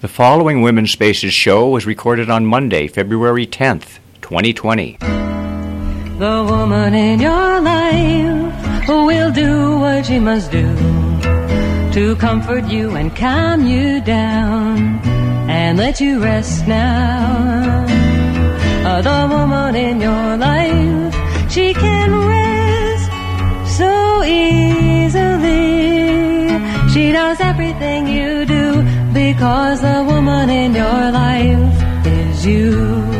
The following Women's Spaces show was recorded on Monday, February 10th, 2020. The woman in your life who will do what she must do to comfort you and calm you down and let you rest now. Uh, the woman in your life, she can rest so easily. She knows everything you do because the woman in your life is you.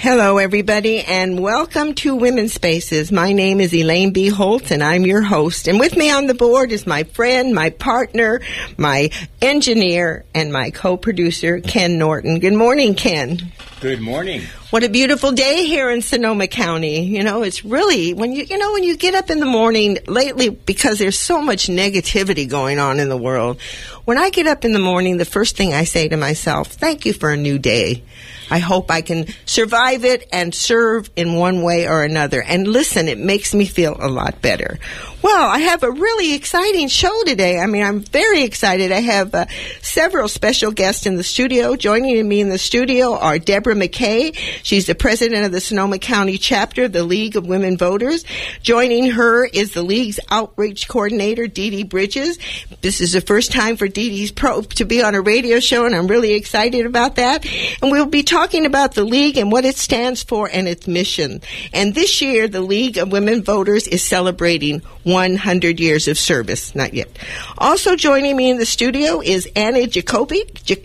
Hello, everybody, and welcome to Women's Spaces. My name is Elaine B. Holtz, and I'm your host. And with me on the board is my friend, my partner, my engineer, and my co-producer, Ken Norton. Good morning, Ken. Good morning. What a beautiful day here in Sonoma County. You know, it's really when you you know when you get up in the morning lately because there's so much negativity going on in the world. When I get up in the morning, the first thing I say to myself, "Thank you for a new day." I hope I can survive it and serve in one way or another. And listen, it makes me feel a lot better. Well, I have a really exciting show today. I mean, I'm very excited. I have uh, several special guests in the studio. Joining me in the studio are Deborah McKay. She's the president of the Sonoma County chapter of the League of Women Voters. Joining her is the League's outreach coordinator, Dee Dee Bridges. This is the first time for Dee Dee's pro to be on a radio show, and I'm really excited about that. And we'll be talking about the League and what it stands for and its mission. And this year, the League of Women Voters is celebrating 100 years of service. Not yet. Also joining me in the studio is Anna Jacoby. J-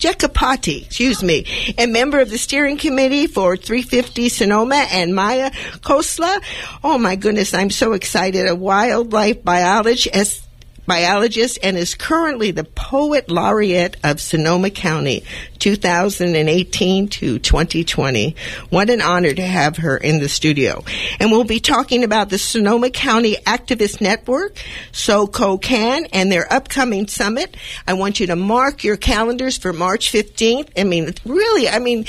Jacopetti, excuse me, a member of the steering committee for 350 Sonoma and Maya Khosla. Oh my goodness, I'm so excited. A wildlife biologist biologist and is currently the poet laureate of Sonoma County 2018 to 2020. What an honor to have her in the studio. And we'll be talking about the Sonoma County Activist Network, SoCoCan, and their upcoming summit. I want you to mark your calendars for March 15th. I mean, really, I mean,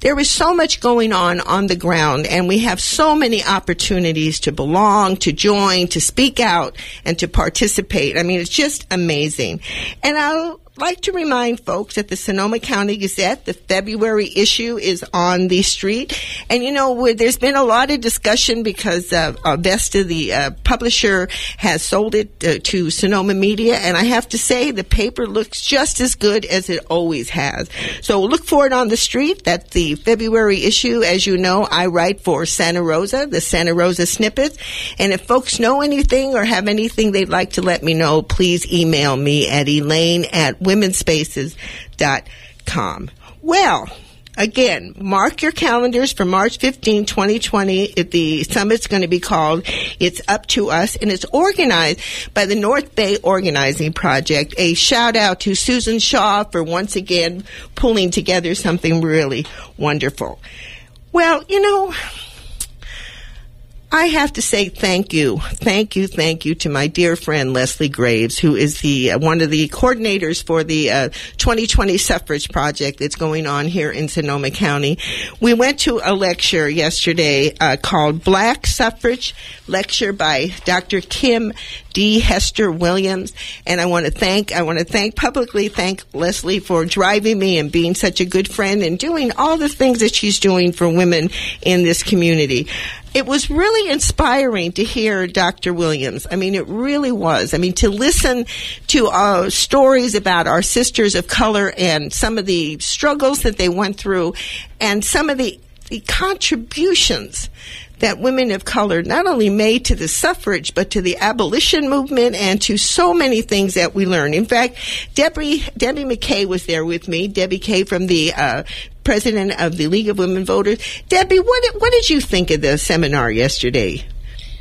there is so much going on on the ground, and we have so many opportunities to belong, to join, to speak out, and to participate. I mean, it's just amazing. And I'll like to remind folks that the Sonoma County Gazette, the February issue, is on the street. And you know, there's been a lot of discussion because uh, Vesta, the uh, publisher, has sold it uh, to Sonoma Media. And I have to say, the paper looks just as good as it always has. So look for it on the street. That's the February issue. As you know, I write for Santa Rosa, the Santa Rosa Snippets. And if folks know anything or have anything they'd like to let me know, please email me at elaine at womenspaces.com. Well, Again, mark your calendars for March 15, 2020. The summit's going to be called It's Up to Us, and it's organized by the North Bay Organizing Project. A shout out to Susan Shaw for once again pulling together something really wonderful. Well, you know, I have to say thank you, thank you, thank you to my dear friend Leslie Graves, who is the uh, one of the coordinators for the uh, 2020 suffrage project that's going on here in Sonoma County. We went to a lecture yesterday uh, called Black Suffrage Lecture by Dr. Kim D. Hester Williams, and I want to thank I want to thank publicly thank Leslie for driving me and being such a good friend and doing all the things that she's doing for women in this community it was really inspiring to hear Dr. Williams. I mean, it really was. I mean, to listen to uh, stories about our sisters of color and some of the struggles that they went through and some of the, the contributions that women of color not only made to the suffrage, but to the abolition movement and to so many things that we learned. In fact, Debbie, Debbie McKay was there with me, Debbie Kay from the uh, president of the League of Women Voters. Debbie, what did, what did you think of the seminar yesterday?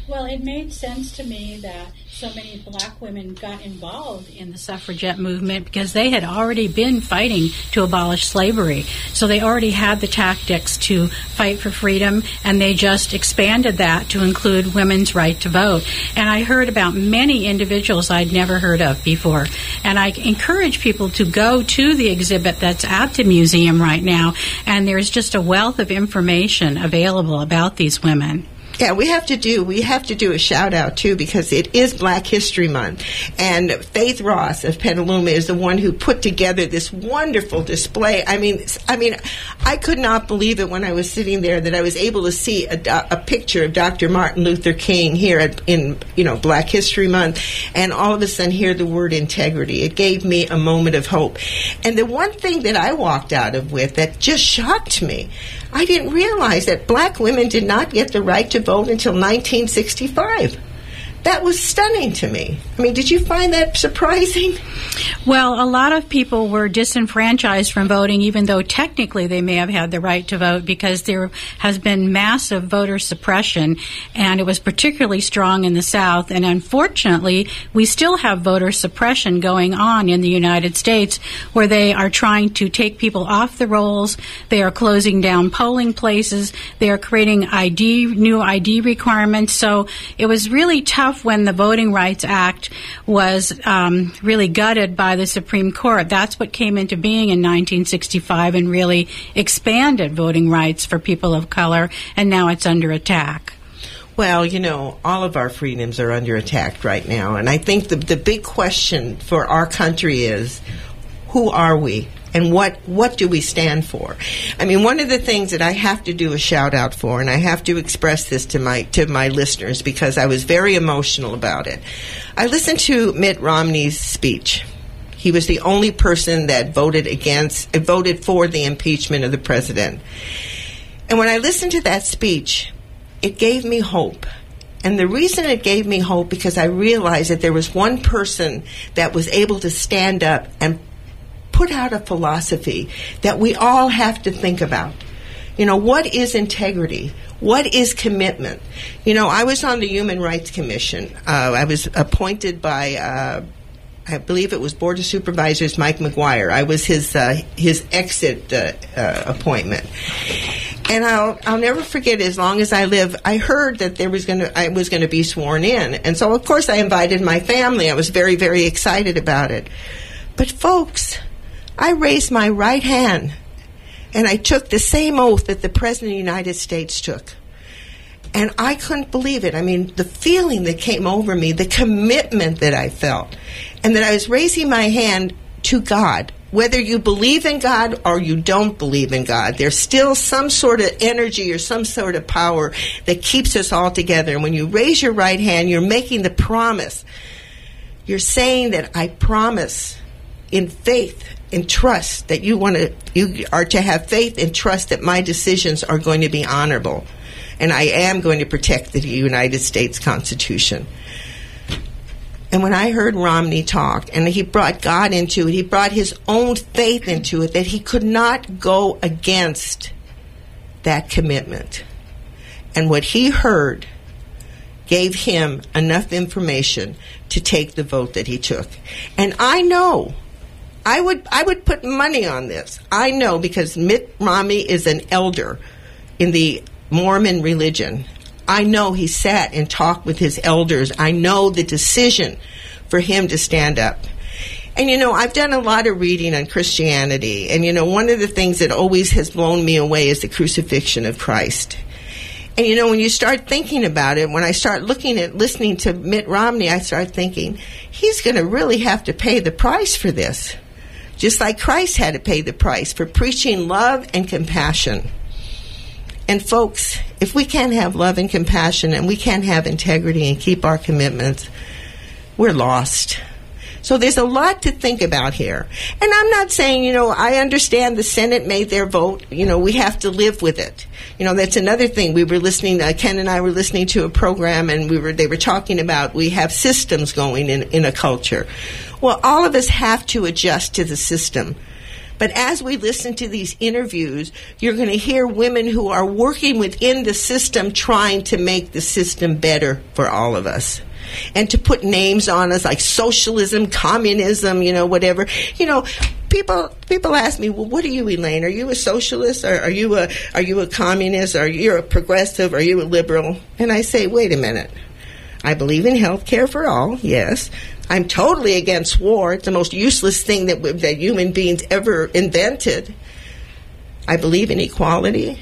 Well, it made sense to me that so many black women got involved in the suffragette movement because they had already been fighting to abolish slavery. So they already had the tactics to fight for freedom, and they just expanded that to include women's right to vote. And I heard about many individuals I'd never heard of before. And I encourage people to go to the exhibit that's at the museum right now, and there's just a wealth of information available about these women. Yeah, we have to do we have to do a shout out too because it is Black History Month, and Faith Ross of Petaluma is the one who put together this wonderful display. I mean, I mean, I could not believe it when I was sitting there that I was able to see a, a picture of Dr. Martin Luther King here at, in you know Black History Month, and all of a sudden hear the word integrity. It gave me a moment of hope, and the one thing that I walked out of with that just shocked me. I didn't realize that black women did not get the right to vote until 1965 that was stunning to me. I mean, did you find that surprising? Well, a lot of people were disenfranchised from voting, even though technically they may have had the right to vote, because there has been massive voter suppression, and it was particularly strong in the South. And unfortunately, we still have voter suppression going on in the United States, where they are trying to take people off the rolls. They are closing down polling places. They are creating ID, new ID requirements. So it was really tough when the Voting Rights Act was um, really gutted by the Supreme Court. That's what came into being in 1965 and really expanded voting rights for people of color, and now it's under attack. Well, you know, all of our freedoms are under attack right now. And I think the, the big question for our country is who are we? And what what do we stand for? I mean, one of the things that I have to do a shout out for, and I have to express this to my to my listeners because I was very emotional about it. I listened to Mitt Romney's speech. He was the only person that voted against, voted for the impeachment of the president. And when I listened to that speech, it gave me hope. And the reason it gave me hope because I realized that there was one person that was able to stand up and put out a philosophy that we all have to think about. You know, what is integrity? What is commitment? You know, I was on the Human Rights Commission. Uh, I was appointed by, uh, I believe it was Board of Supervisors Mike McGuire. I was his uh, his exit uh, uh, appointment, and I'll I'll never forget as long as I live. I heard that there was going to I was going to be sworn in, and so of course I invited my family. I was very very excited about it, but folks I raised my right hand and I took the same oath that the President of the United States took. And I couldn't believe it. I mean, the feeling that came over me, the commitment that I felt, and that I was raising my hand to God. Whether you believe in God or you don't believe in God, there's still some sort of energy or some sort of power that keeps us all together. And when you raise your right hand, you're making the promise. You're saying that I promise in faith and trust that you want to you are to have faith and trust that my decisions are going to be honorable and I am going to protect the United States Constitution. And when I heard Romney talk, and he brought God into it, he brought his own faith into it, that he could not go against that commitment. And what he heard gave him enough information to take the vote that he took. And I know I would I would put money on this. I know because Mitt Romney is an elder in the Mormon religion. I know he sat and talked with his elders. I know the decision for him to stand up. And you know, I've done a lot of reading on Christianity, and you know, one of the things that always has blown me away is the crucifixion of Christ. And you know, when you start thinking about it, when I start looking at listening to Mitt Romney, I start thinking he's going to really have to pay the price for this just like Christ had to pay the price for preaching love and compassion. And folks, if we can't have love and compassion and we can't have integrity and keep our commitments, we're lost. So there's a lot to think about here. And I'm not saying, you know, I understand the Senate made their vote. You know, we have to live with it. You know, that's another thing. We were listening, uh, Ken and I were listening to a program and we were, they were talking about we have systems going in, in a culture. Well, all of us have to adjust to the system. But as we listen to these interviews, you're going to hear women who are working within the system trying to make the system better for all of us. And to put names on us like socialism, communism, you know, whatever. You know, people people ask me, well, what are you, Elaine? Are you a socialist? Or are you a are you a communist? Are you a progressive? Are you a liberal? And I say, wait a minute. I believe in health care for all, yes. I'm totally against war. It's the most useless thing that, that human beings ever invented. I believe in equality.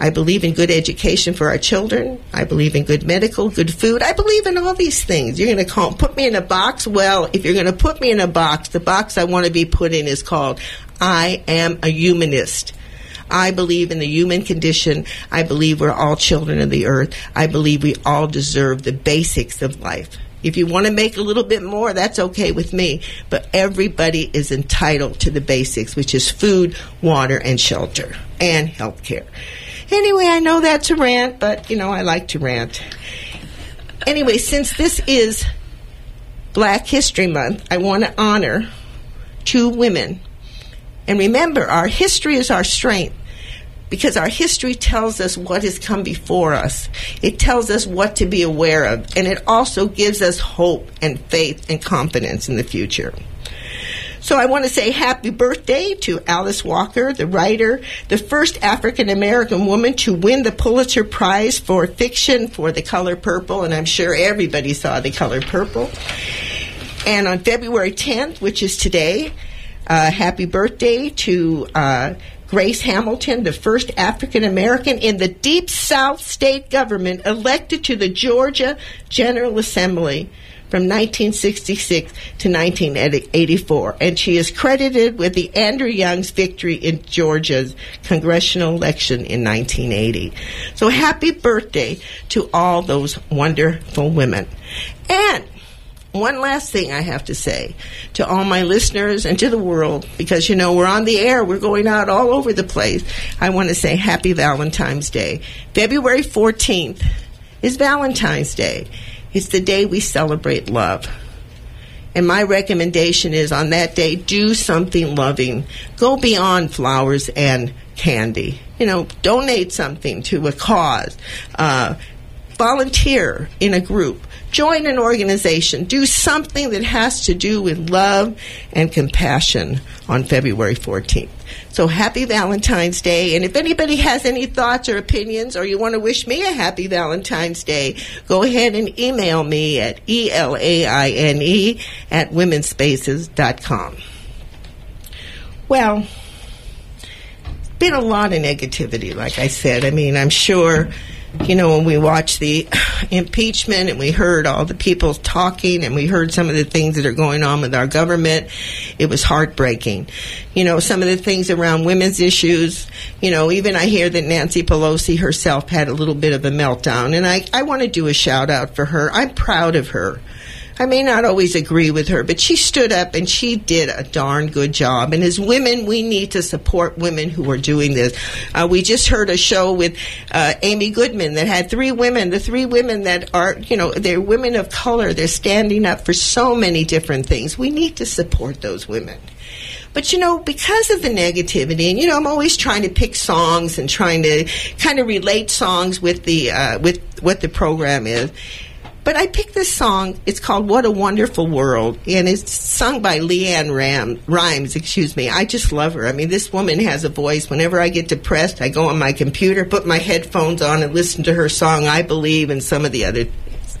I believe in good education for our children. I believe in good medical, good food. I believe in all these things. You're going to call, put me in a box? Well, if you're going to put me in a box, the box I want to be put in is called I am a humanist. I believe in the human condition. I believe we're all children of the earth. I believe we all deserve the basics of life. If you want to make a little bit more, that's okay with me. But everybody is entitled to the basics, which is food, water, and shelter, and health care. Anyway, I know that's a rant, but you know, I like to rant. Anyway, since this is Black History Month, I want to honor two women. And remember, our history is our strength because our history tells us what has come before us. It tells us what to be aware of, and it also gives us hope and faith and confidence in the future. So I want to say happy birthday to Alice Walker, the writer, the first African American woman to win the Pulitzer Prize for fiction for The Color Purple, and I'm sure everybody saw The Color Purple. And on February 10th, which is today, uh, happy birthday to uh, Grace Hamilton, the first African American in the Deep South state government elected to the Georgia General Assembly from 1966 to 1984, and she is credited with the Andrew Young's victory in Georgia's congressional election in 1980. So happy birthday to all those wonderful women. And one last thing I have to say to all my listeners and to the world, because you know we're on the air, we're going out all over the place. I want to say Happy Valentine's Day. February 14th is Valentine's Day. It's the day we celebrate love. And my recommendation is on that day, do something loving. Go beyond flowers and candy. You know, donate something to a cause. Uh, volunteer in a group. Join an organization. Do something that has to do with love and compassion on February 14th. So happy Valentine's Day. And if anybody has any thoughts or opinions or you want to wish me a happy Valentine's Day, go ahead and email me at E-L-A-I-N-E at womenspaces.com. Well, been a lot of negativity, like I said. I mean, I'm sure you know, when we watched the impeachment and we heard all the people talking and we heard some of the things that are going on with our government, it was heartbreaking. You know, some of the things around women's issues, you know, even I hear that Nancy Pelosi herself had a little bit of a meltdown. And I, I want to do a shout out for her. I'm proud of her. I may not always agree with her, but she stood up and she did a darn good job. And as women, we need to support women who are doing this. Uh, we just heard a show with uh, Amy Goodman that had three women, the three women that are, you know, they're women of color. They're standing up for so many different things. We need to support those women. But you know, because of the negativity, and you know, I'm always trying to pick songs and trying to kind of relate songs with the uh, with what the program is. But I picked this song. It's called "What a Wonderful World," and it's sung by LeAnn Ram, Rimes. Excuse me. I just love her. I mean, this woman has a voice. Whenever I get depressed, I go on my computer, put my headphones on, and listen to her song "I Believe" and some of the other things.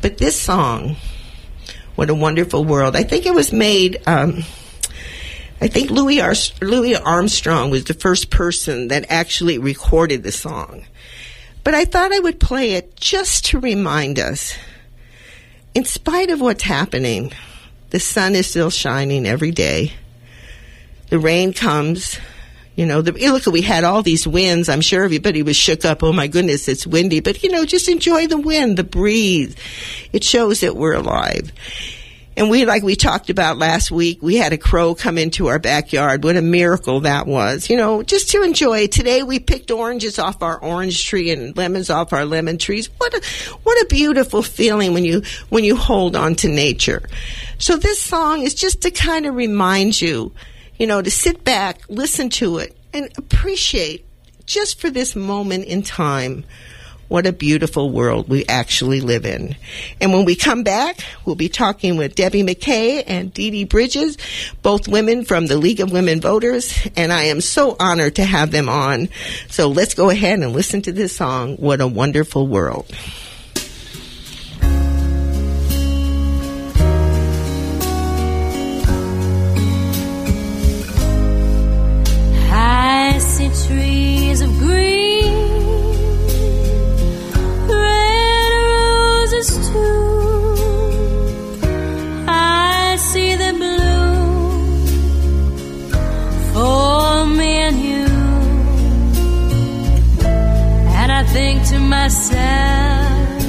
But this song, "What a Wonderful World," I think it was made. Um, I think Louis, Ar- Louis Armstrong was the first person that actually recorded the song. But I thought I would play it just to remind us, in spite of what's happening, the sun is still shining every day. The rain comes. You know, the, look, we had all these winds. I'm sure everybody was shook up. Oh my goodness, it's windy. But, you know, just enjoy the wind, the breeze. It shows that we're alive. And we, like we talked about last week, we had a crow come into our backyard. What a miracle that was. You know, just to enjoy. Today we picked oranges off our orange tree and lemons off our lemon trees. What a, what a beautiful feeling when you, when you hold on to nature. So this song is just to kind of remind you, you know, to sit back, listen to it, and appreciate just for this moment in time what a beautiful world we actually live in. And when we come back, we'll be talking with Debbie McKay and Dee Dee Bridges, both women from the League of Women Voters, and I am so honored to have them on. So let's go ahead and listen to this song, What a Wonderful World. myself.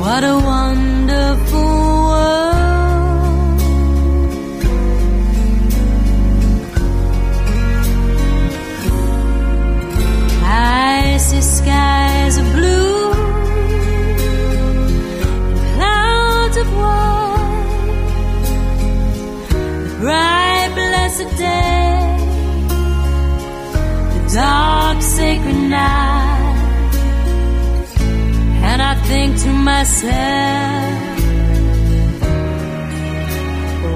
What a wonderful world. Icy skies of blue, clouds of white, bright blessed day every night, and I think to myself,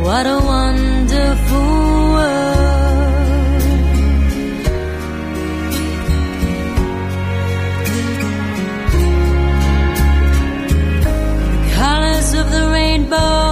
what a wonderful world. The colors of the rainbow,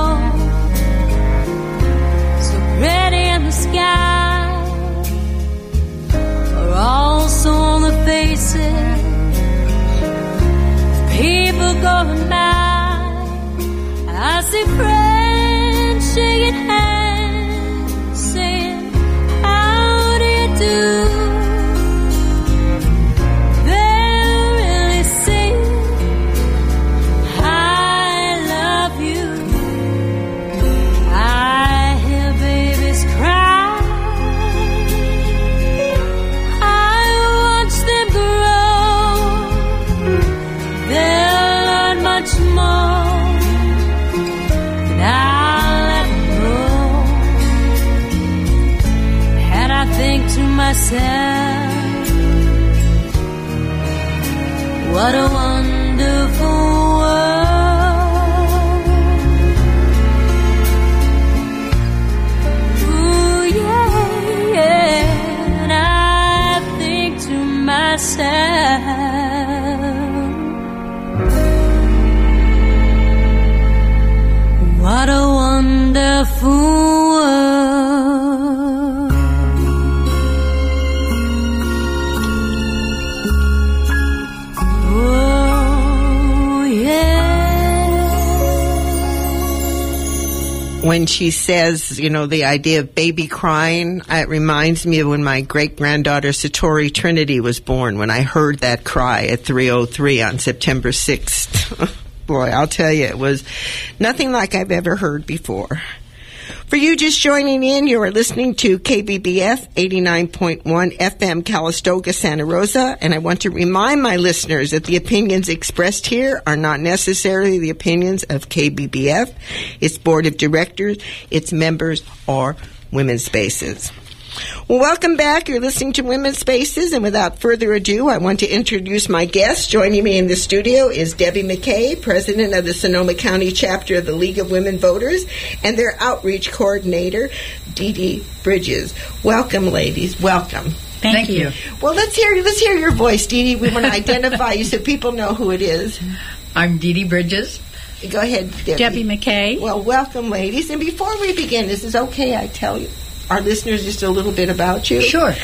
she says, you know, the idea of baby crying, uh, it reminds me of when my great granddaughter Satori Trinity was born. When I heard that cry at 3:03 on September 6th, boy, I'll tell you, it was nothing like I've ever heard before. For you just joining in, you are listening to KBBF 89.1 FM Calistoga, Santa Rosa, and I want to remind my listeners that the opinions expressed here are not necessarily the opinions of KBBF, its board of directors, its members, or women's spaces. Well, welcome back. You're listening to Women's Spaces, and without further ado, I want to introduce my guest. Joining me in the studio is Debbie McKay, president of the Sonoma County chapter of the League of Women Voters, and their outreach coordinator, Dee Dee Bridges. Welcome, ladies. Welcome. Thank, you. Well, let's hear let's hear your voice, Dee Dee. We want to identify you so people know who it is. I'm Dee Dee Bridges. Go ahead, Debbie. Debbie McKay. Well, welcome, ladies. And before we begin, this is okay. I tell you, our listeners just a little bit about you. Sure.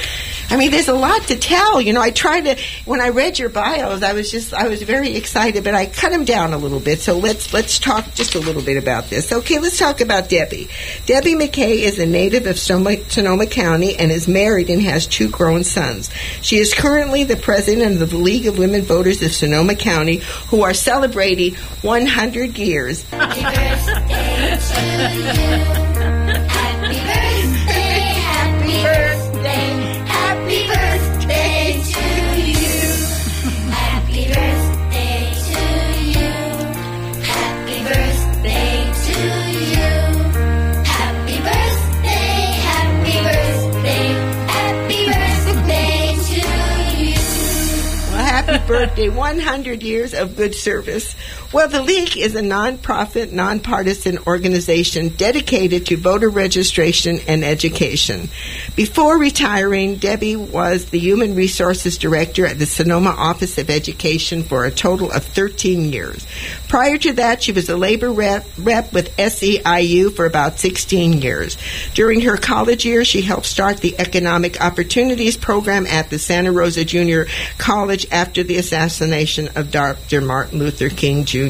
I mean, there's a lot to tell. You know, I tried to when I read your bios, I was just I was very excited, but I cut them down a little bit. So let's let's talk just a little bit about this. Okay, let's talk about Debbie. Debbie McKay is a native of Sonoma, Sonoma County and is married and has two grown sons. She is currently the president of the League of Women Voters of Sonoma County, who are celebrating 100 years. Birthday. 100 years of good service. Well, the League is a nonprofit, nonpartisan organization dedicated to voter registration and education. Before retiring, Debbie was the Human Resources Director at the Sonoma Office of Education for a total of 13 years. Prior to that, she was a labor rep, rep with SEIU for about 16 years. During her college years, she helped start the Economic Opportunities Program at the Santa Rosa Junior College after the assassination of Dr. Martin Luther King Jr.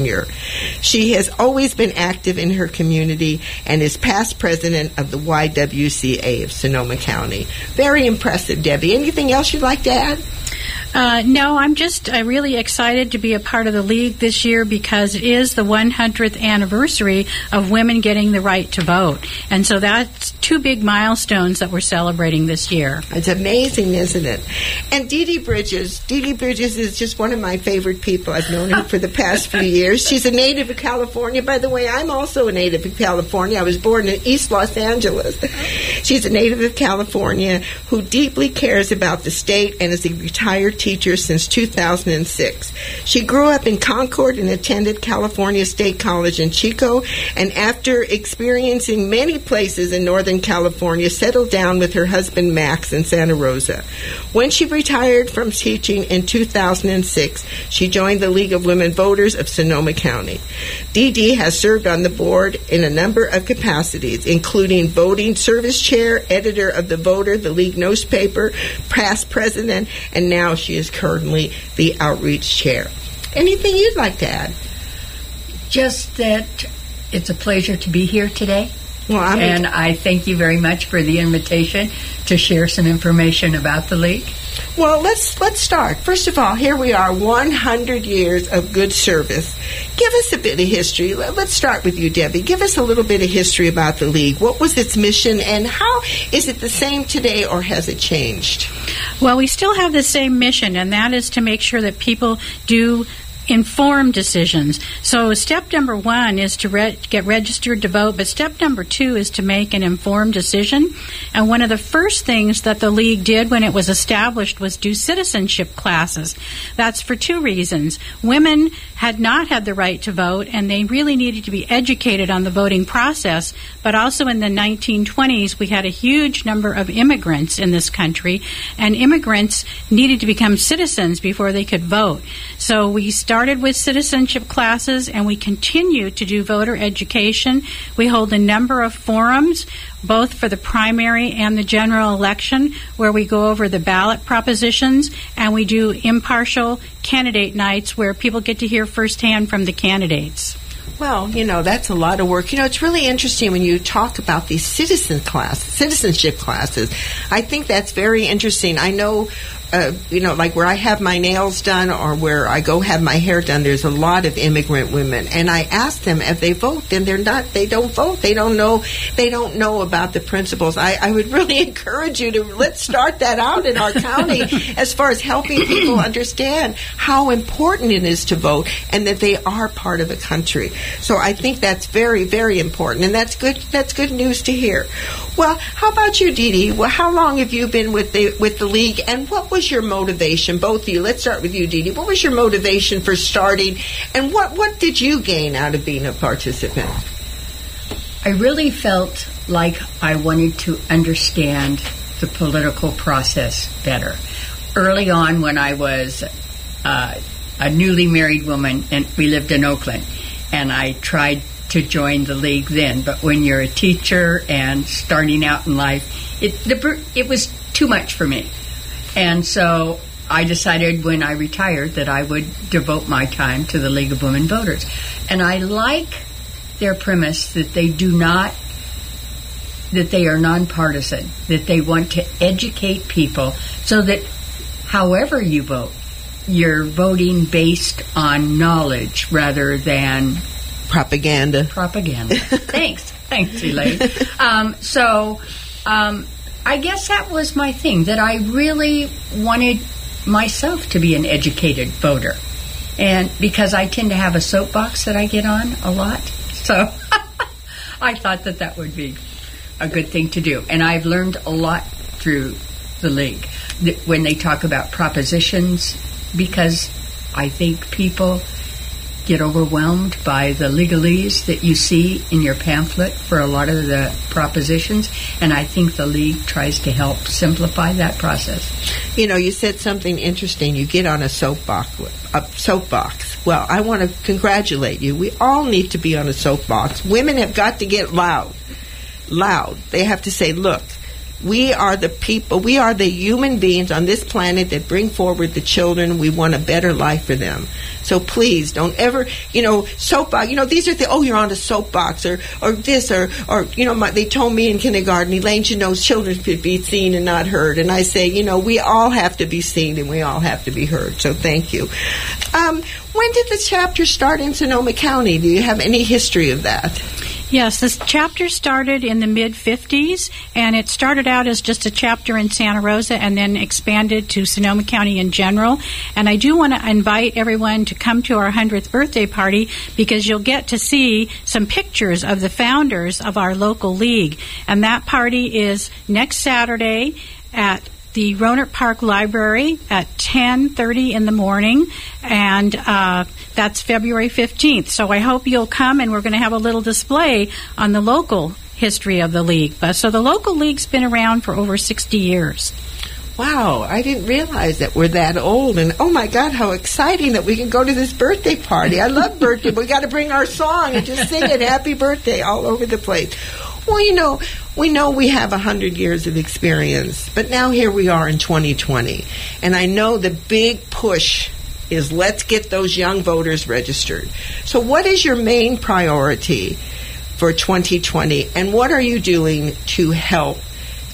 She has always been active in her community and is past president of the YWCA of Sonoma County. Very impressive, Debbie. Anything else you'd like to add? Uh, no, I'm just uh, really excited to be a part of the league this year because it is the 100th anniversary of women getting the right to vote. And so that's two big milestones that we're celebrating this year. It's amazing, isn't it? And Dee Dee Bridges. Dee Dee Bridges is just one of my favorite people. I've known her for the past few years. She's a native of California. By the way, I'm also a native of California. I was born in East Los Angeles. She's a native of California who deeply cares about the state and is a retired teacher since 2006. She grew up in Concord and attended California State College in Chico, and after experiencing many places in Northern California, settled down with her husband Max in Santa Rosa. When she retired from teaching in 2006, she joined the League of Women Voters of Sonoma County. Dee has served on the board in a number of capacities, including voting service chair, editor of the Voter, the League newspaper, past president, and now she is currently the outreach chair. Anything you'd like to add? Just that it's a pleasure to be here today. Well, I'm and I thank you very much for the invitation to share some information about the league. Well, let's let's start. First of all, here we are, 100 years of good service. Give us a bit of history. Let- Let's start with you, Debbie. Give us a little bit of history about the league. What was its mission, and how is it the same today, or has it changed? Well, we still have the same mission, and that is to make sure that people do informed decisions. So, step number one is to re- get registered to vote, but step number two is to make an informed decision. And one of the first things that the league did when it was established was do citizenship classes. That's for two reasons. Women had not had the right to vote, and they really needed to be educated on the voting process. But also in the 1920s, we had a huge number of immigrants in this country, and immigrants needed to become citizens before they could vote. So we started with citizenship classes, and we continue to do voter education. We hold a number of forums, both for the primary and the general election, where we go over the ballot propositions, and we do impartial candidate nights where people get to hear firsthand from the candidates. Well, you know, that's a lot of work. You know, it's really interesting when you talk about these citizen class, citizenship classes. I think that's very interesting. I know, uh, you know, like where I have my nails done or where I go have my hair done, there's a lot of immigrant women. And I ask them if they vote, then they're not, they don't vote. They don't know, they don't know about the principles. I, I would really encourage you to let's start that out in our county as far as helping people understand how important it is to vote and that they are part of a country. So I think that's very, very important, and that's good. That's good news to hear. Well, how about you, Dee Dee? Well, how long have you been with the with the league, and what was your motivation? Both of you. Let's start with you, Dee Dee. What was your motivation for starting, and what what did you gain out of being a participant? I really felt like I wanted to understand the political process better. Early on, when I was uh, a newly married woman, and we lived in Oakland, and I tried to join the league then. But when you're a teacher and starting out in life, it the, it was too much for me, and so I decided when I retired that I would devote my time to the League of Women Voters, and I like their premise that they do not that they are nonpartisan, that they want to educate people so that however you vote, you're voting based on knowledge rather than Propaganda. propaganda. Thanks. Thanks, Elaine. Um, so um, I guess that was my thing, that I really wanted myself to be an educated voter. And because I tend to have a soapbox that I get on a lot. So I thought that that would be a good thing to do. And I've learned a lot through the league when they talk about propositions because I think people get overwhelmed by the legalese that you see in your pamphlet for a lot of the propositions and I think the league tries to help simplify that process. You know, you said something interesting. You get on a soapbox. A soapbox. Well, I want to congratulate you. We all need to be on a soapbox. Women have got to get loud. Loud. They have to say, look, we are the people, we are the human beings on this planet that bring forward the children. We want a better life for them. So please don't ever, you know, soapbox, you know, these are the, oh, you're on a soapbox or, or this or, or, you know, my, they told me in kindergarten, Elaine should know children should be seen and not heard. And I say, you know, we all have to be seen and we all have to be heard. So thank you. Um, when did the chapter start in Sonoma County? Do you have any history of that? Yes, this chapter started in the mid 50s, and it started out as just a chapter in Santa Rosa and then expanded to Sonoma County in general. And I do want to invite everyone to come to our 100th birthday party because you'll get to see some pictures of the founders of our local league. And that party is next Saturday at the Rohnert Park Library at 10:30 in the morning, and uh, that's February 15th. So I hope you'll come, and we're going to have a little display on the local history of the league. So the local league's been around for over 60 years. Wow, I didn't realize that we're that old. And oh my God, how exciting that we can go to this birthday party. I love birthday. we got to bring our song and just sing it happy birthday all over the place. Well, you know, we know we have a 100 years of experience, but now here we are in 2020. And I know the big push is let's get those young voters registered. So, what is your main priority for 2020, and what are you doing to help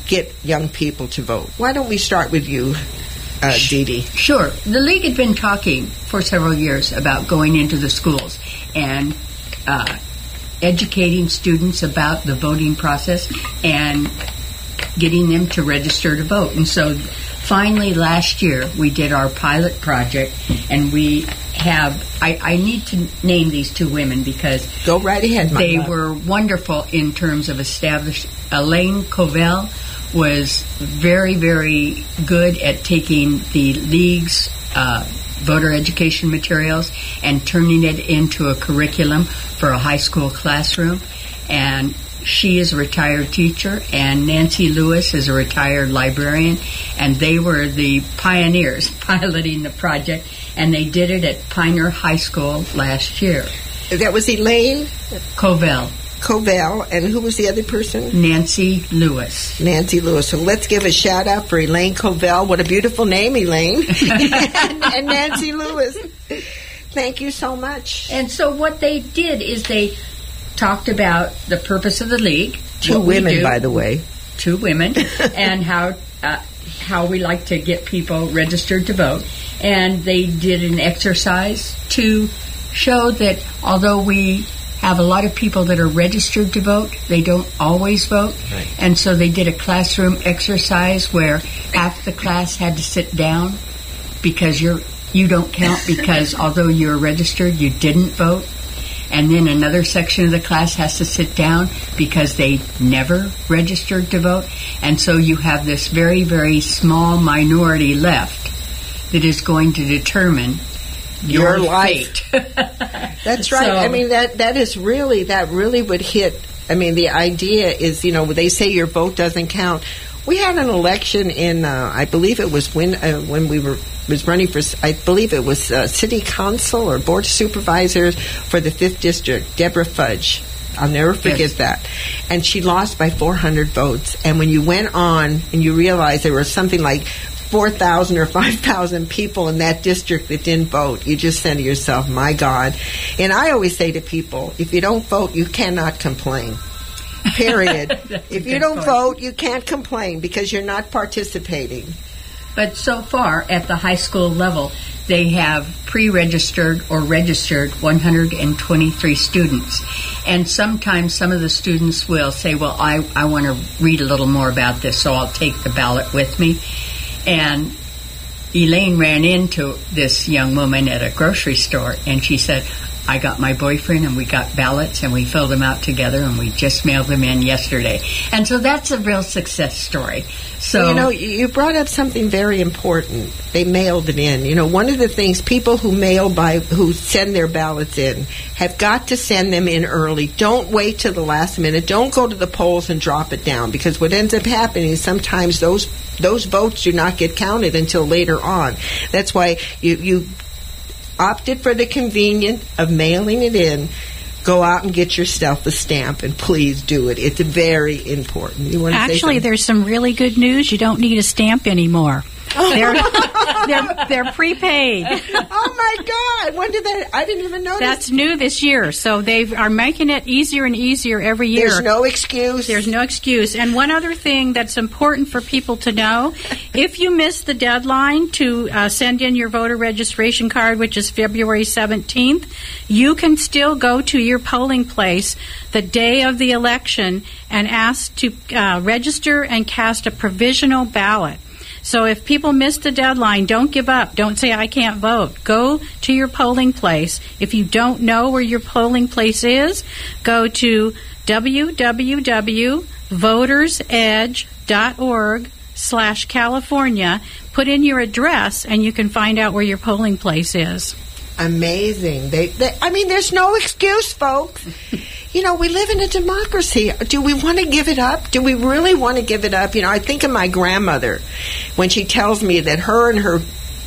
get young people to vote? Why don't we start with you, uh, Dee Dee? Sure. The league had been talking for several years about going into the schools and uh, educating students about the voting process and getting them to register to vote. And so finally last year we did our pilot project and we have I, I need to name these two women because Go right ahead, my they love. were wonderful in terms of establishing. Elaine Covell was very, very good at taking the league's uh, voter education materials and turning it into a curriculum for a high school classroom. And she is a retired teacher, and Nancy Lewis is a retired librarian, and they were the pioneers piloting the project, and they did it at Pioneer High School last year. That was Elaine Covell, Covell, and who was the other person? Nancy Lewis. Nancy Lewis. So let's give a shout out for Elaine Covell. What a beautiful name, Elaine. and, and Nancy Lewis. Thank you so much. And so what they did is they talked about the purpose of the league. Two women, do, by the way. two women, and how uh, how we like to get people registered to vote. And they did an exercise to show that although we have a lot of people that are registered to vote, they don't always vote. And so they did a classroom exercise where half the class had to sit down because you're you don't count because although you're registered, you didn't vote. And then another section of the class has to sit down because they never registered to vote. And so you have this very, very small minority left that is going to determine your, Your life—that's right. So- I mean that that is really that really would hit. I mean the idea is you know they say your vote doesn't count. We had an election in uh, I believe it was when uh, when we were was running for I believe it was uh, city council or board of supervisors for the fifth district. Deborah Fudge. I'll never forget Yes. that. And she lost by 400 votes. And when you went on and you realized there was something like 4,000 or 5,000 people in that district that didn't vote, you just say to yourself, my God. And I always say to people, if you don't vote, you cannot complain. Period. If you don't point. vote, you can't complain because you're not participating. But so far, at the high school level, they have pre registered or registered 123 students. And sometimes some of the students will say, Well, I, I want to read a little more about this, so I'll take the ballot with me. And Elaine ran into this young woman at a grocery store, and she said, I got my boyfriend and we got ballots and we filled them out together and we just mailed them in yesterday. And so that's a real success story. So you know, you brought up something very important. They mailed it in. You know, one of the things people who mail by who send their ballots in have got to send them in early. Don't wait till the last minute. Don't go to the polls and drop it down because what ends up happening is sometimes those those votes do not get counted until later on. That's why you you opted for the convenience of mailing it in. Go out and get yourself a stamp, and please do it. It's very important. You want to say Actually, there's some really good news. You don't need a stamp anymore. They're they're, they're prepaid. oh my God! When did that? I didn't even notice. That's new this year, so they are making it easier and easier every year. There's no excuse. There's no excuse. And one other thing that's important for people to know if you miss the deadline to uh, send in your voter registration card, which is February 17th, you can still go to your polling place the day of the election and ask to uh, register and cast a provisional ballot. So if people miss the deadline, don't give up. Don't say, I can't vote. Go to your polling place. If you don't know where your polling place is, go to www.votersedge.org slash California. Put in your address and you can find out where your polling place is. Amazing. They, they, I mean, there's no excuse, folks. you know, we live in a democracy. Do we want to give it up? Do we really want to give it up? You know, I think of my grandmother when she tells me that her and her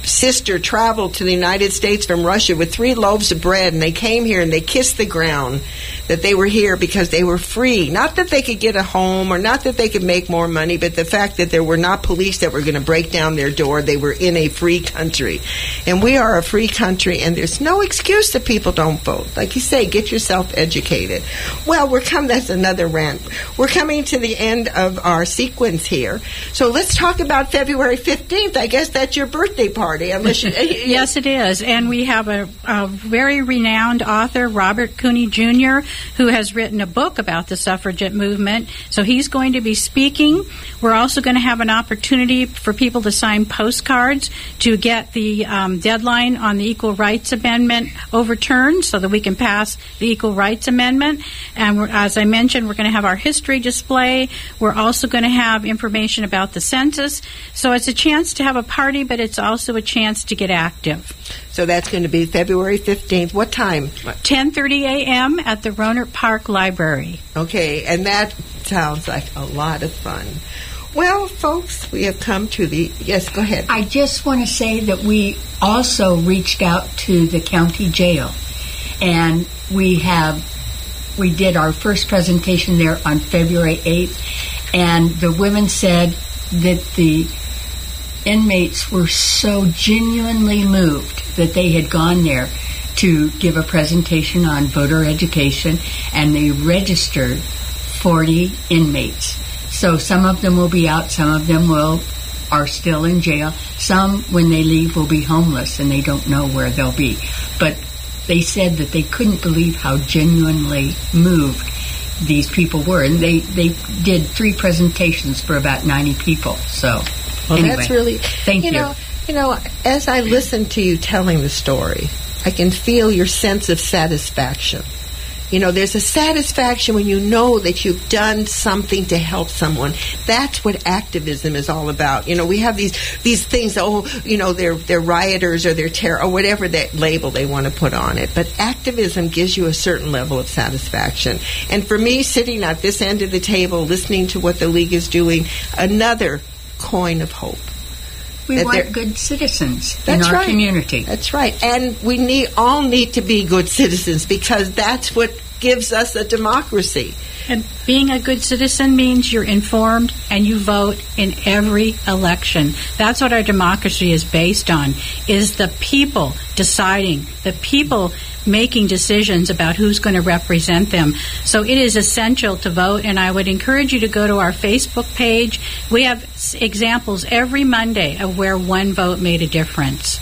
sister traveled to the United States from Russia with three loaves of bread, and they came here and they kissed the ground that they were here because they were free. Not that they could get a home or not that they could make more money, but the fact that there were not police that were going to break down their door. They were in a free country. And we are a free country, and there's no excuse that people don't vote. Like you say, get yourself educated. Well, we're coming, that's another rant. We're coming to the end of our sequence here. So let's talk about February 15th. I guess that's your birthday party, unless you. Yes, it is. And we have a, a very renowned author, Robert Cooney Jr., who has written a book about the suffragette movement. So he's going to be speaking. We're also going to have an opportunity for people to sign postcards to get the um, deadline on the Equal Rights Amendment overturned so that we can pass the Equal Rights Amendment. And we're, as I mentioned, we're going to have our history display. We're also going to have information about the census. So it's a chance to have a party, but it's also a chance to get active. So that's going to be February 15th. What time? 10:30 a.m. at the Rohnert Park Library. Okay, and that sounds like a lot of fun. Well, folks, we have come to the. Yes, go ahead. I just want to say that we also reached out to the county jail, and we have we did our first presentation there on February 8th, and the women said that the inmates were so genuinely moved that they had gone there to give a presentation on voter education, and they registered 40 inmates. So some of them will be out, some of them will are still in jail. Some, when they leave, will be homeless and they don't know where they'll be. But they said that they couldn't believe how genuinely moved these people were, and they they did three presentations for about 90 people. So, Well, anyway, that's really. thank you you. Know, you know, as I listen to you telling the story, I can feel your sense of satisfaction. You know, there's a satisfaction when you know that you've done something to help someone. That's what activism is all about. You know, we have these these things. Oh, you know, they're they're rioters or they're terror or whatever that label they want to put on it. But activism gives you a certain level of satisfaction. And for me, sitting at this end of the table, listening to what the league is doing, another coin of hope. we want good citizens in That's our right. community. That's right. And we need all need to be good citizens because that's what gives us a democracy. And being a good citizen means you're informed and you vote in every election. That's what our democracy is based on is the people deciding, the people making decisions about who's going to represent them. So it is essential to vote and I would encourage you to go to our Facebook page. We have examples every Monday of where one vote made a difference.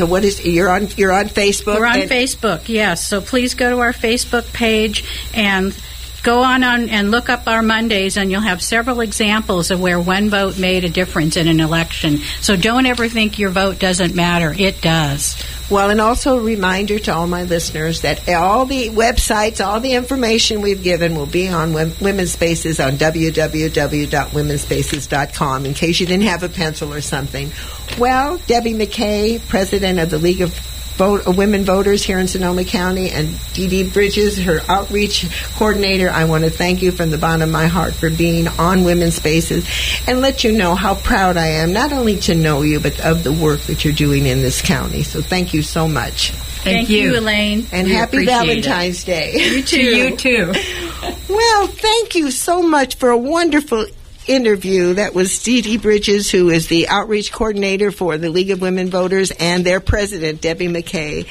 So what is you're on you're on Facebook? We're on Facebook, yes. So please go to our Facebook page and go on, on and look up our Mondays, and you'll have several examples of where one vote made a difference in an election. So don't ever think your vote doesn't matter. It does. Well, and also a reminder to all my listeners that all the websites, all the information we've given will be on Women's Spaces on www.womenspaces.com in case you didn't have a pencil or something. Well, Debbie McKay, president of the League of Vote, uh, Women Voters here in Sonoma County, and Dee Dee Bridges, her outreach coordinator, I want to thank you from the bottom of my heart for being on Women's Spaces and let you know how proud I am, not only to know you, but of the work that you're doing in this county. So thank you so much. Thank, you. Elaine. And We happy appreciate it. Valentine's Day. You To you too. Well, thank you so much for a wonderful interview, that was Dee Dee Bridges, who is the outreach coordinator for the League of Women Voters, and their president, Debbie McKay.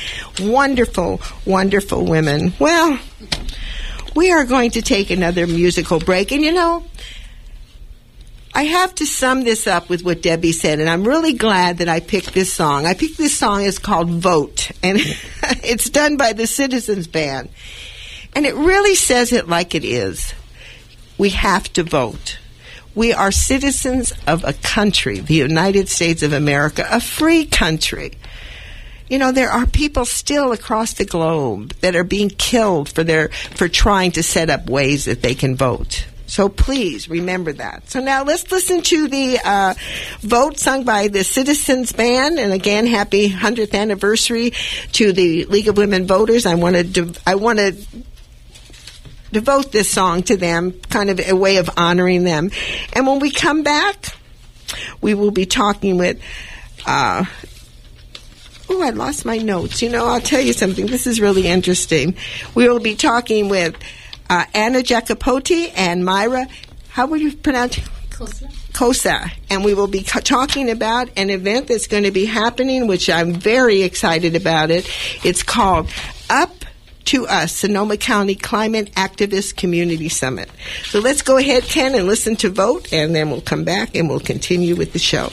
Wonderful, wonderful women. Well, we are going to take another musical break, and you know, I have to sum this up with what Debbie said, and I'm really glad that I picked this song. I picked this song, it's called Vote, and it's done by the Citizens Band. And it really says it like it is. We have to vote. We are citizens of a country, the United States of America, a free country. You know, there are people still across the globe that are being killed for their for trying to set up ways that they can vote. So please remember that. So now let's listen to the uh, vote sung by the Citizens Band, and again, happy hundredth anniversary to the League of Women Voters. I want to I want to devote this song to them, kind of a way of honoring them. And when we come back, we will be talking with. Uh, Oh, I lost my notes. You know, I'll tell you something. This is really interesting. We will be talking with uh, Anna Jacopetti and Myra. How would you pronounce it? Kosa. And we will be co- talking about an event that's going to be happening, which I'm very excited about it. It's called Up to Us, Sonoma County Climate Activist Community Summit. So let's go ahead, Ken, and listen to Vote, and then we'll come back and we'll continue with the show.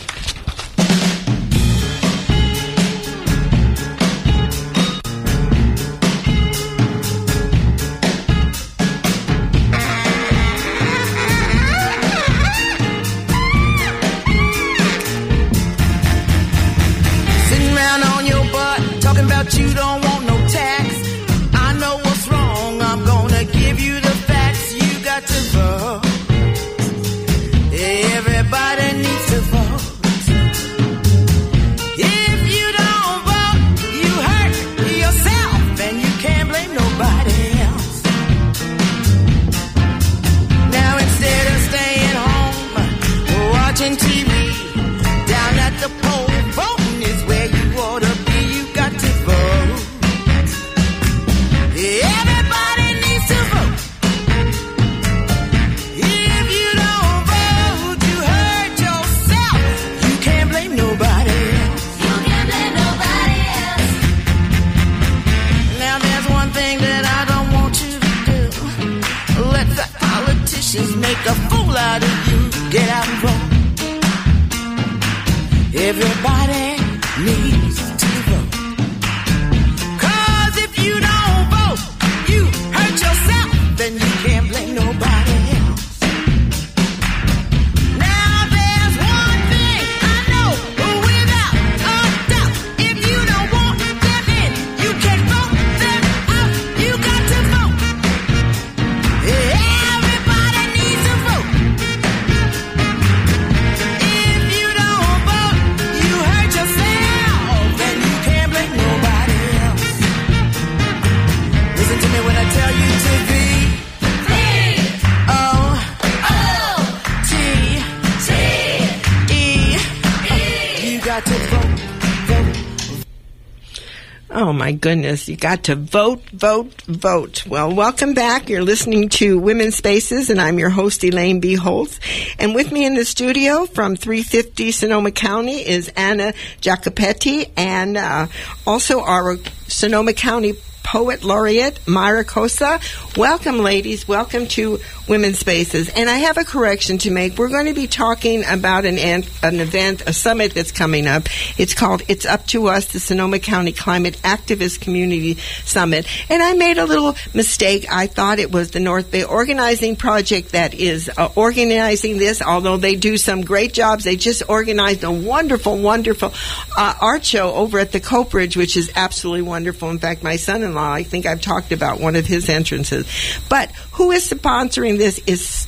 My goodness, you got to vote, vote, vote. Well, welcome back. You're listening to Women's Spaces and I'm your host Elaine B. Holtz. And with me in the studio from 350 Sonoma County is Anna Jacopetti and uh, also our Sonoma County Poet Laureate Myra Cosa. Welcome ladies, welcome to Women's Spaces. And I have a correction to make. We're going to be talking about an, an, event, a summit that's coming up. It's called It's Up to Us, the Sonoma County Climate Activist Community Summit. And I made a little mistake. I thought it was the North Bay Organizing Project that is uh, organizing this, although they do some great jobs. They just organized a wonderful, wonderful uh, art show over at the Cooperage, which is absolutely wonderful. In fact, my son-in-law, I think I've talked about one of his entrances. But who is sponsoring this is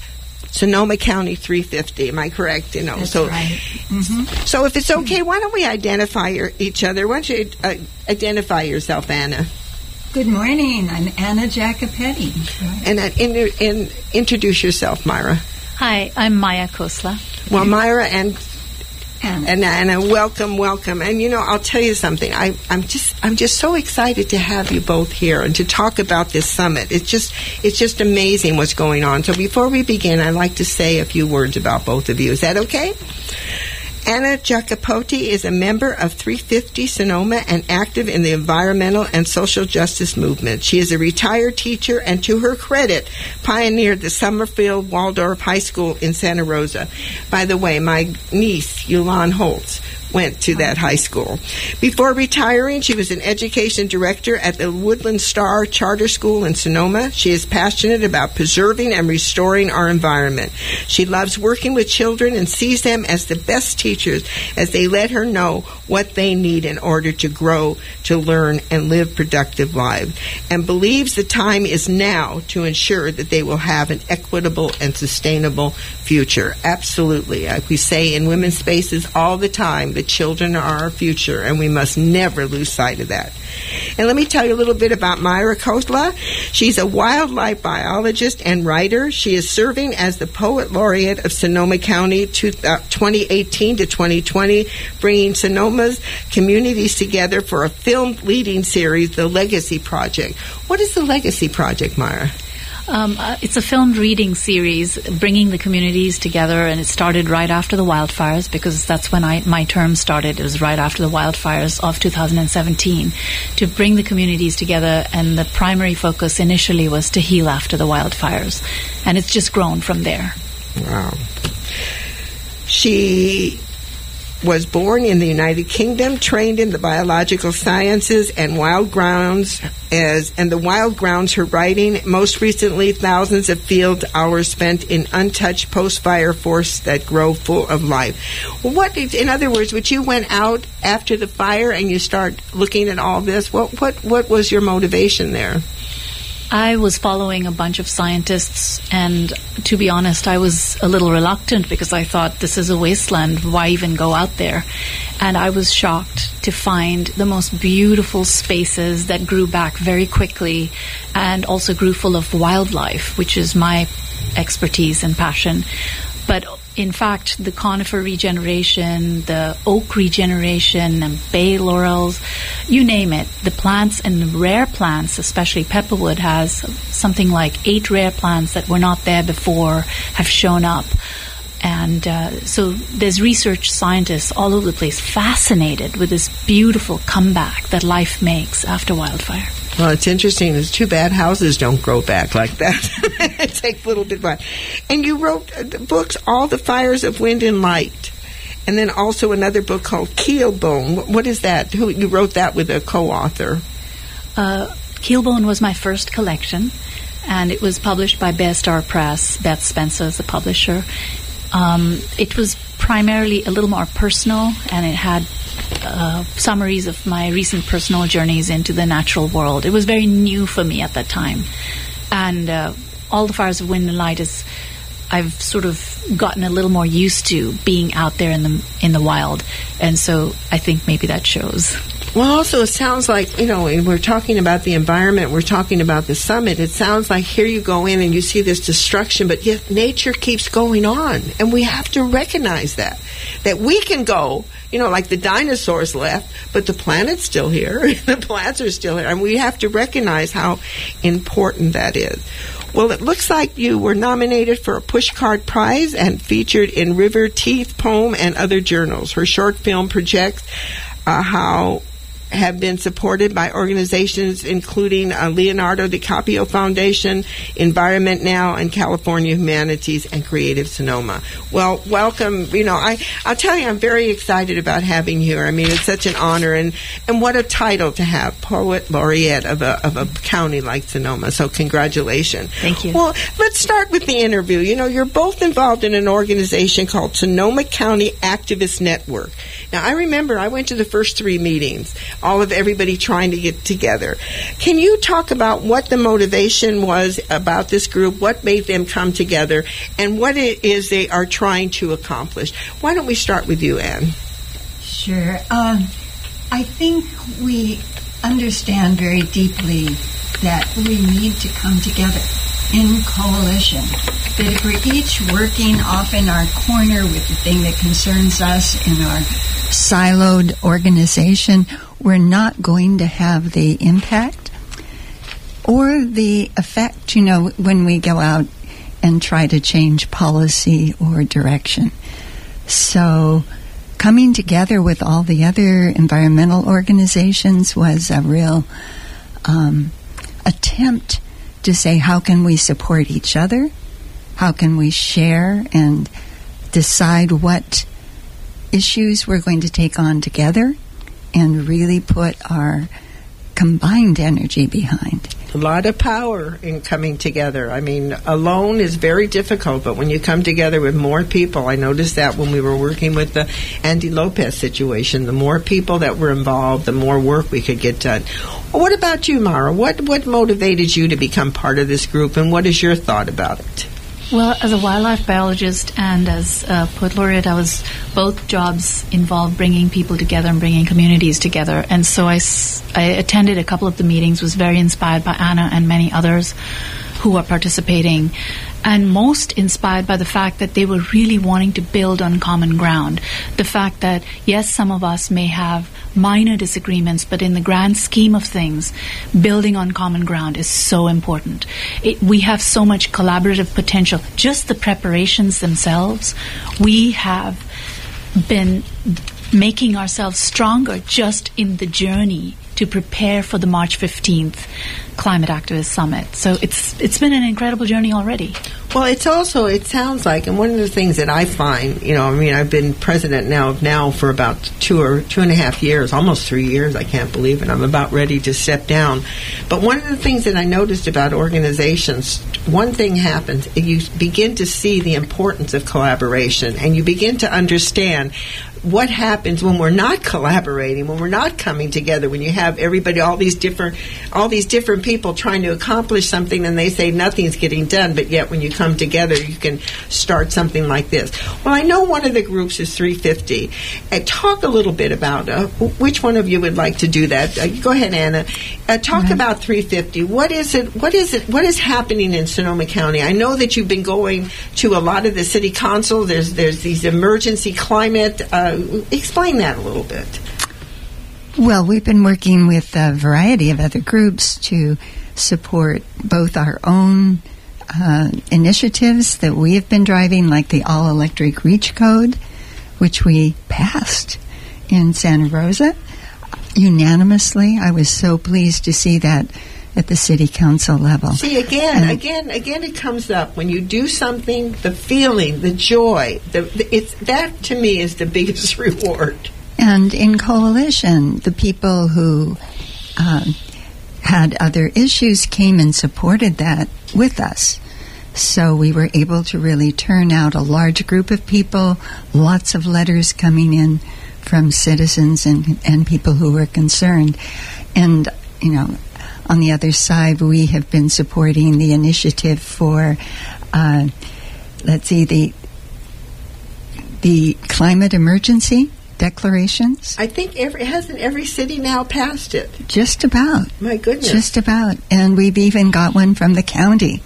Sonoma County 350. Am I correct? You know, That's so right. so if it's okay, why don't we identify your, each other? Why don't you uh, identify yourself, Anna, Good morning. I'm Anna Jacopetti. and, uh, in, in, introduce yourself, Myra. Hi, I'm Maya Khosla. Well, Myra and And, and I welcome, welcome, and you know, I'll tell you something. I, I'm just, I'm just so excited to have you both here and to talk about this summit. It's just, it's just amazing what's going on. So before we begin, I'd like to say a few words about both of you. Is that okay? Anna Jacopetti is a member of 350 Sonoma and active in the environmental and social justice movement. She is a retired teacher and, to her credit, pioneered the Summerfield Waldorf High School in Santa Rosa. By the way, my niece, Yulon Holtz, went to that high school. Before retiring, she was an education director at the Woodland Star Charter School in Sonoma. She is passionate about preserving and restoring our environment. She loves working with children and sees them as the best teachers as they let her know what they need in order to grow, to learn, and live productive lives, and believes the time is now to ensure that they will have an equitable and sustainable future. Absolutely. Like we say in women's spaces all the time, the children are our future, and we must never lose sight of that. And let me tell you a little bit about Myra Khosla. She's a wildlife biologist and writer. She is serving as the Poet Laureate of Sonoma County uh, 2018 to 2020, bringing Sonoma's communities together for a film leading series, The Legacy Project. What is the Legacy Project, Myra? Um, uh, it's a filmed reading series bringing the communities together, and it started right after the wildfires because that's when I, my term started. It was right after the wildfires of 2017 to bring the communities together, and the primary focus initially was to heal after the wildfires, and it's just grown from there. Wow. She was born in the United Kingdom, trained in the biological sciences and wild grounds as and the wild grounds her writing, most recently thousands of field hours spent in untouched post-fire forests that grow full of life. What in other words, when you went out after the fire and you start looking at all this, what what what was your motivation there? I was following a bunch of scientists, and to be honest, I was a little reluctant because I thought this is a wasteland. Why even go out there? And I was shocked to find the most beautiful spaces that grew back very quickly and also grew full of wildlife, which is my expertise and passion. But in fact, the conifer regeneration, the oak regeneration, and bay laurels, you name it, the plants and the rare plants, especially pepperwood, has something like eight rare plants that were not there before have shown up. And uh, so there's research scientists all over the place fascinated with this beautiful comeback that life makes after wildfire. Well, it's interesting. It's too bad houses don't grow back like that. it takes a little bit of time. And you wrote uh, the books, All the Fires of Wind and Light. And then also another book called Keelbone. What- What is that? Who You wrote that with a co-author. Uh, Keelbone was my first collection, and it was published by Bear Star Press. Beth Spencer is the publisher. Um, it was primarily a little more personal, and it had uh, summaries of my recent personal journeys into the natural world. It was very new for me at that time, and uh, all the fires of wind and light is. I've sort of gotten a little more used to being out there in the in the wild, and so I think maybe that shows. Well, also, it sounds like, you know, we're talking about the environment, we're talking about the summit. It sounds like here you go in and you see this destruction, but yet nature keeps going on. And we have to recognize that. That we can go, you know, like the dinosaurs left, but the planet's still here. the plants are still here. And we have to recognize how important that is. Well, it looks like you were nominated for a Pushcart Prize and featured in River Teeth Poem and other journals. Her short film projects uh, how have been supported by organizations including uh, Leonardo DiCaprio Foundation, Environment Now, and California Humanities and Creative Sonoma. Well, welcome. You know, I I'll tell you, I'm very excited about having you here. I mean, it's such an honor, and and what a title to have, poet laureate of a of a county like Sonoma. So, congratulations. Thank you. Well, let's start with the interview. You know, you're both involved in an organization called Sonoma County Activist Network. Now, I remember I went to the first three meetings, all of everybody trying to get together. Can you talk about what the motivation was about this group, what made them come together, and what it is they are trying to accomplish? Why don't we start with you, Anne? Sure. Um, I think we understand very deeply that we need to come together in coalition that if we're each working off in our corner with the thing that concerns us in our siloed organization, we're not going to have the impact or the effect, you know, when we go out and try to change policy or direction. So, coming together with all the other environmental organizations was a real um, attempt to say, how can we support each other? How can we share and decide what issues we're going to take on together and really put our combined energy behind? A lot of power in coming together. I mean, alone is very difficult, but when you come together with more people, I noticed that when we were working with the Andy Lopez situation, the more people that were involved, the more work we could get done. What about you, Mara? What what motivated you to become part of this group, and what is your thought about it? Well, as a wildlife biologist and as a poet laureate, I was both jobs involved bringing people together and bringing communities together. And so I attended a couple of the meetings, was very inspired by Anna and many others who are participating, and most inspired by the fact that they were really wanting to build on common ground. The fact that, yes, some of us may have minor disagreements, but in the grand scheme of things, building on common ground is so important. It, we have so much collaborative potential. Just the preparations themselves, we have been making ourselves stronger just in the journey to prepare for the March 15th Climate Activist Summit. So it's it's been an incredible journey already. Well, it's also, it sounds like, and one of the things that I find, you know, I mean, I've been president now of now for about two or two and a half years, almost three years. I can't believe it. I'm about ready to step down. But one of the things that I noticed about organizations, one thing happens, you begin to see the importance of collaboration and you begin to understand what happens when we're not collaborating, when we're not coming together, when you have everybody, all these different, all these different people trying to accomplish something, and they say nothing's getting done, but yet when you come together, you can start something like this. Well, I know one of the groups is 350. Uh, talk a little bit about uh, which one of you would like to do that. Uh, go ahead, Anna. Uh, talk about 350. What is it? What is it? What is happening in Sonoma County? I know that you've been going to a lot of the city council. There's there's these emergency climate. Uh, explain that a little bit. Well, we've been working with a variety of other groups to support both our own uh, initiatives that we have been driving, like the all electric reach code, which we passed in Santa Rosa unanimously. I was so pleased to see that at the city council level. See again, And- again, again. It comes up when you do something. The feeling, the joy, the, the it's that to me is the biggest reward. And in coalition, the people who um, had other issues came and supported that with us. So we were able to really turn out a large group of people, lots of letters coming in from citizens and, and people who were concerned. And, you know, on the other side, we have been supporting the initiative for, uh, let's see, the the climate emergency declarations. I think every hasn't every city now passed it. Just about. My goodness. Just about. And we've even got one from the county,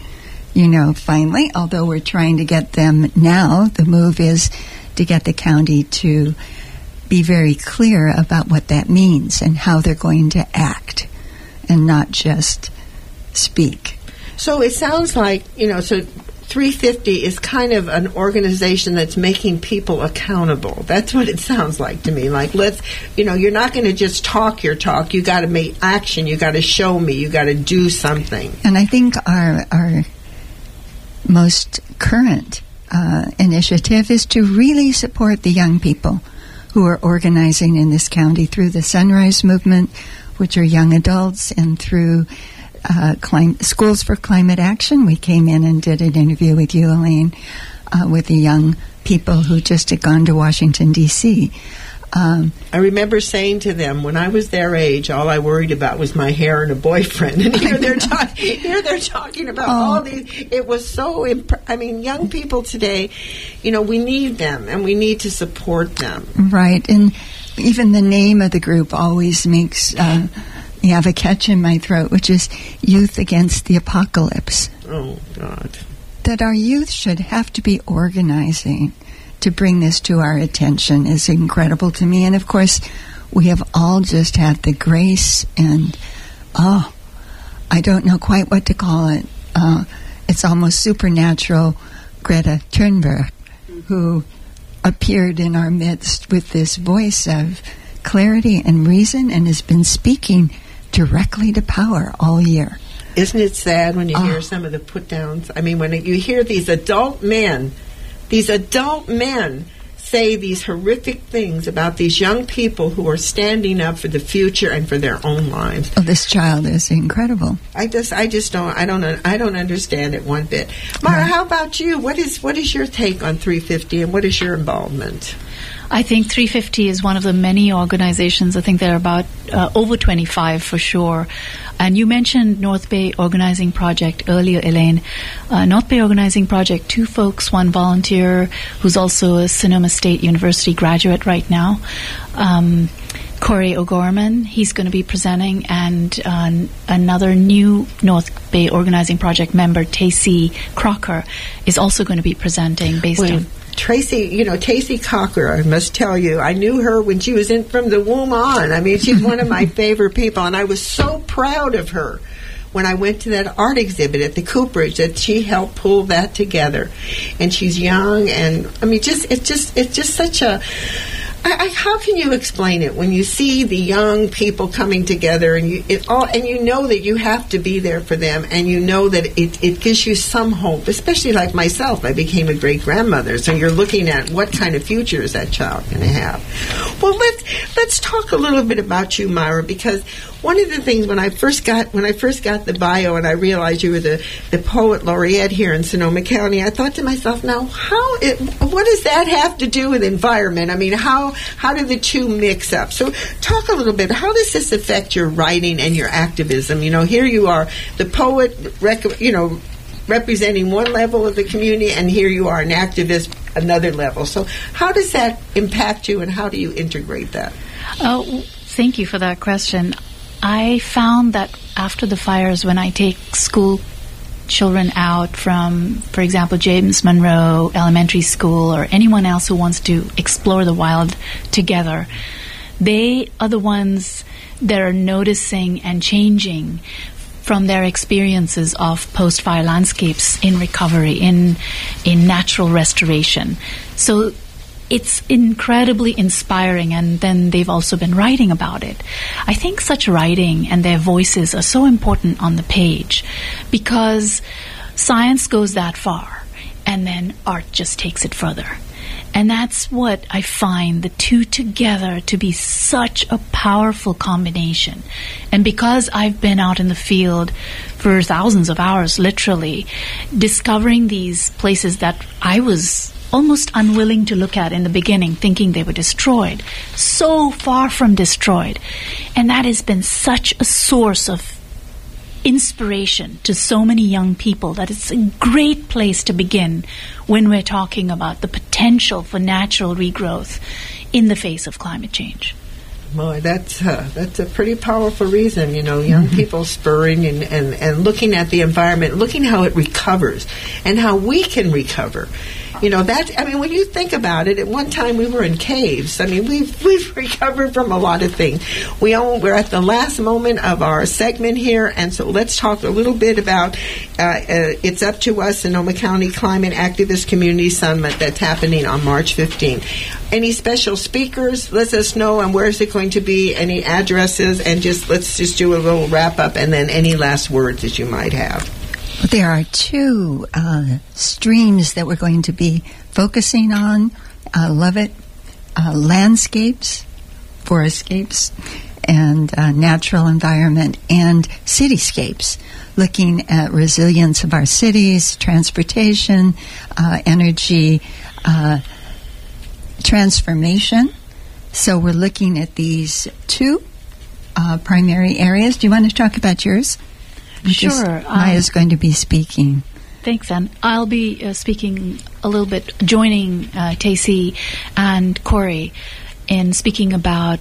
you know, finally, although we're trying to get them now. The move is to get the county to be very clear about what that means and how they're going to act and not just speak. So it sounds like, you know, so 350 is kind of an organization that's making people accountable. That's what it sounds like to me. Like, let's, you know, you're not going to just talk your talk. You got to make action. You got to show me. You got to do something. And I think our our most current uh, initiative is to really support the young people who are organizing in this county through the Sunrise Movement, which are young adults, and through uh, clim- Schools for Climate Action. We came in and did an interview with you, Elaine, uh, with the young people who just had gone to Washington, D.C. Um, I remember saying to them when I was their age, all I worried about was my hair and a boyfriend. And here they're talking. Here they're talking about Oh. all these. It was so. Imp- I mean, young people today, you know, we need them and we need to support them. Right, and even the name of the group always makes uh, you have a catch in my throat, which is Youth Against the Apocalypse. Oh God. that our youth should have to be organizing to bring this to our attention is incredible to me. And of course, we have all just had the grace and, oh, I don't know quite what to call it. Uh, it's almost supernatural Greta Thunberg, who appeared in our midst with this voice of clarity and reason and has been speaking directly to power all year. Isn't it sad when you Oh. hear ah. some of the put downs? I mean, when you hear these adult men, these adult men say these horrific things about these young people who are standing up for the future and for their own lives. Oh, this child is incredible. I just, I just don't, I don't, I don't understand it one bit. Mara, how about you? What is, what is your take on 350, and what is your involvement? I think 350 is one of the many organizations. I think there are about uh, over 25 for sure. And you mentioned North Bay Organizing Project earlier, Elaine. Uh, North Bay Organizing Project, two folks, one volunteer who's also a Sonoma State University graduate right now. Um, Corey O'Gorman, he's going to be presenting, and uh, another new North Bay Organizing Project member, Tacey Crocker, is also going to be presenting based Well, on Tracy, you know, Tracy Cocker, I must tell you, I knew her when she was in from the womb on. I mean, she's one of my favorite people, and I was so proud of her when I went to that art exhibit at the Cooperage that she helped pull that together. And she's young, and I mean, just it's just it's just such a. I, I, how can you explain it when you see the young people coming together and you all and you know that you have to be there for them and you know that it, it gives you some hope especially like myself. I became a great grandmother so you're looking at what kind of future is that child going to have? Well let's let's talk a little bit about you Myra because one of the things when I first got when I first got the bio and I realized you were the, the poet laureate here in Sonoma County, I thought to myself, now how it, what does that have to do with environment? I mean, how how do the two mix up? So talk a little bit. How does this affect your writing and your activism? You know, here you are, the poet, rec- you know, representing one level of the community, and here you are, an activist, another level. So how does that impact you, and how do you integrate that? Oh, thank you for that question. I found that after the fires, when I take school children out from, for example, James Monroe Elementary School or anyone else who wants to explore the wild together, they are the ones that are noticing and changing from their experiences of post-fire landscapes in recovery, in in natural restoration. So it's incredibly inspiring, and then they've also been writing about it. I think such writing and their voices are so important on the page because science goes that far, and then art just takes it further. And that's what I find the two together to be such a powerful combination. And because I've been out in the field for thousands of hours, literally, discovering these places that I was almost unwilling to look at in the beginning, thinking they were destroyed, so far from destroyed. And that has been such a source of inspiration to so many young people that it's a great place to begin when we're talking about the potential for natural regrowth in the face of climate change. Boy, that's uh, that's a pretty powerful reason. You know, young people spurring and, and, and looking at the environment, looking how it recovers, and how we can recover. You know that. I mean, when you think about it, at one time we were in caves. I mean, we've we've recovered from a lot of things. We own, we're at the last moment of our segment here, and so let's talk a little bit about. Uh, uh, it's up to us, Sonoma County Climate Activist Community Summit that's happening on March 15th. Any special speakers? Let us know, and where is it going to be? Any addresses? And just let's just do a little wrap up, and then any last words that you might have. There are two uh, streams that we're going to be focusing on. Uh, love it. Uh, landscapes, forestscapes, and uh, natural environment, and cityscapes, looking at resilience of our cities, transportation, uh, energy, uh, transformation. So we're looking at these two primary areas. Do you want to talk about yours? Because Sure, um, Maya's going to be speaking. Thanks, Anne. I'll be uh, speaking a little bit, joining uh, Tacey and Corey in speaking about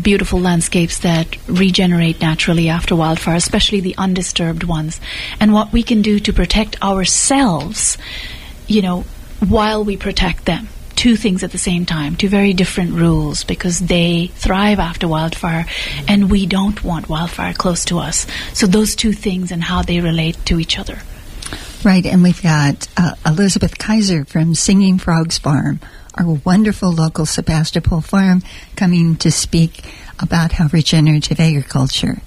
beautiful landscapes that regenerate naturally after wildfire, especially the undisturbed ones, and what we can do to protect ourselves, you know, while we protect them. Two things at the same time, two very different rules because they thrive after wildfire and we don't want wildfire close to us. So, those two things and how they relate to each other. Right, and we've got uh, Elizabeth Kaiser from Singing Frogs Farm, our wonderful local Sebastopol farm, coming to speak about how regenerative agriculture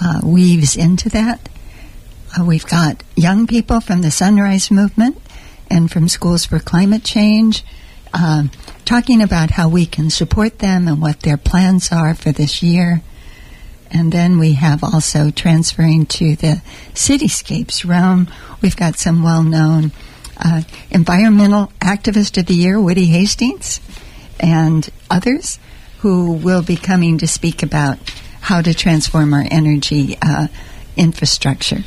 uh, weaves into that. Uh, we've got young people from the Sunrise Movement and from Schools for Climate Change um, talking about how we can support them and what their plans are for this year. And then we have also transferring to the cityscapes realm. We've got some well known uh, environmental activist of the year, Woody Hastings, and others who will be coming to speak about how to transform our energy uh, infrastructure.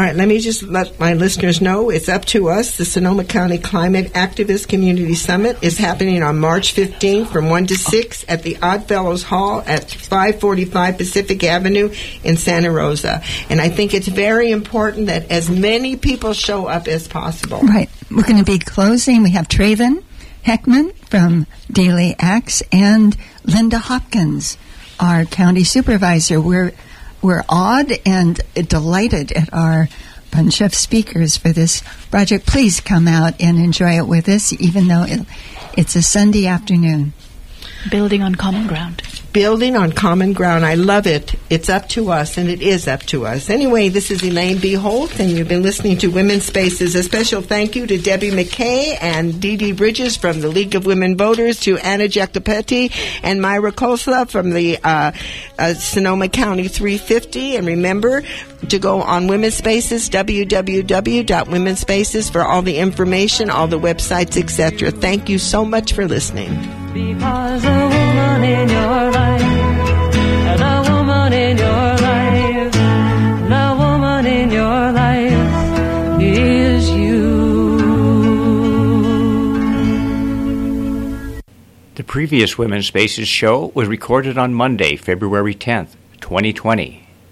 All right, let me just let my listeners know it's up to us. The Sonoma County Climate Activist Community Summit is happening on March 15th from 1 to 6 at the Oddfellows Hall at 545 Pacific Avenue in Santa Rosa. And I think it's very important that as many people show up as possible. Right. We're going to be closing. We have Trathen Heckman from Daily Acts and Linda Hopkins, our county supervisor. We're we're awed and delighted at our bunch of speakers for this project. Please come out and enjoy it with us, even though it, it's a Sunday afternoon. Building on common ground. Building on common ground. I love it. It's up to us, and it is up to us. Anyway, this is Elaine B. Holtz, and you've been listening to Women's Spaces. A special thank you to Debbie McKay and Dee Dee Bridges from the League of Women Voters, to Anna Jacopetti and Myra Khosla from the uh, uh, Sonoma County 350. And remember to go on Women's Spaces, www.womenspaces for all the information, all the websites, etc. Thank you so much for listening. Because a woman in your life, the woman in your life, the woman in your life is you. The previous Women's Spaces show was recorded on Monday, February 10th, 2020.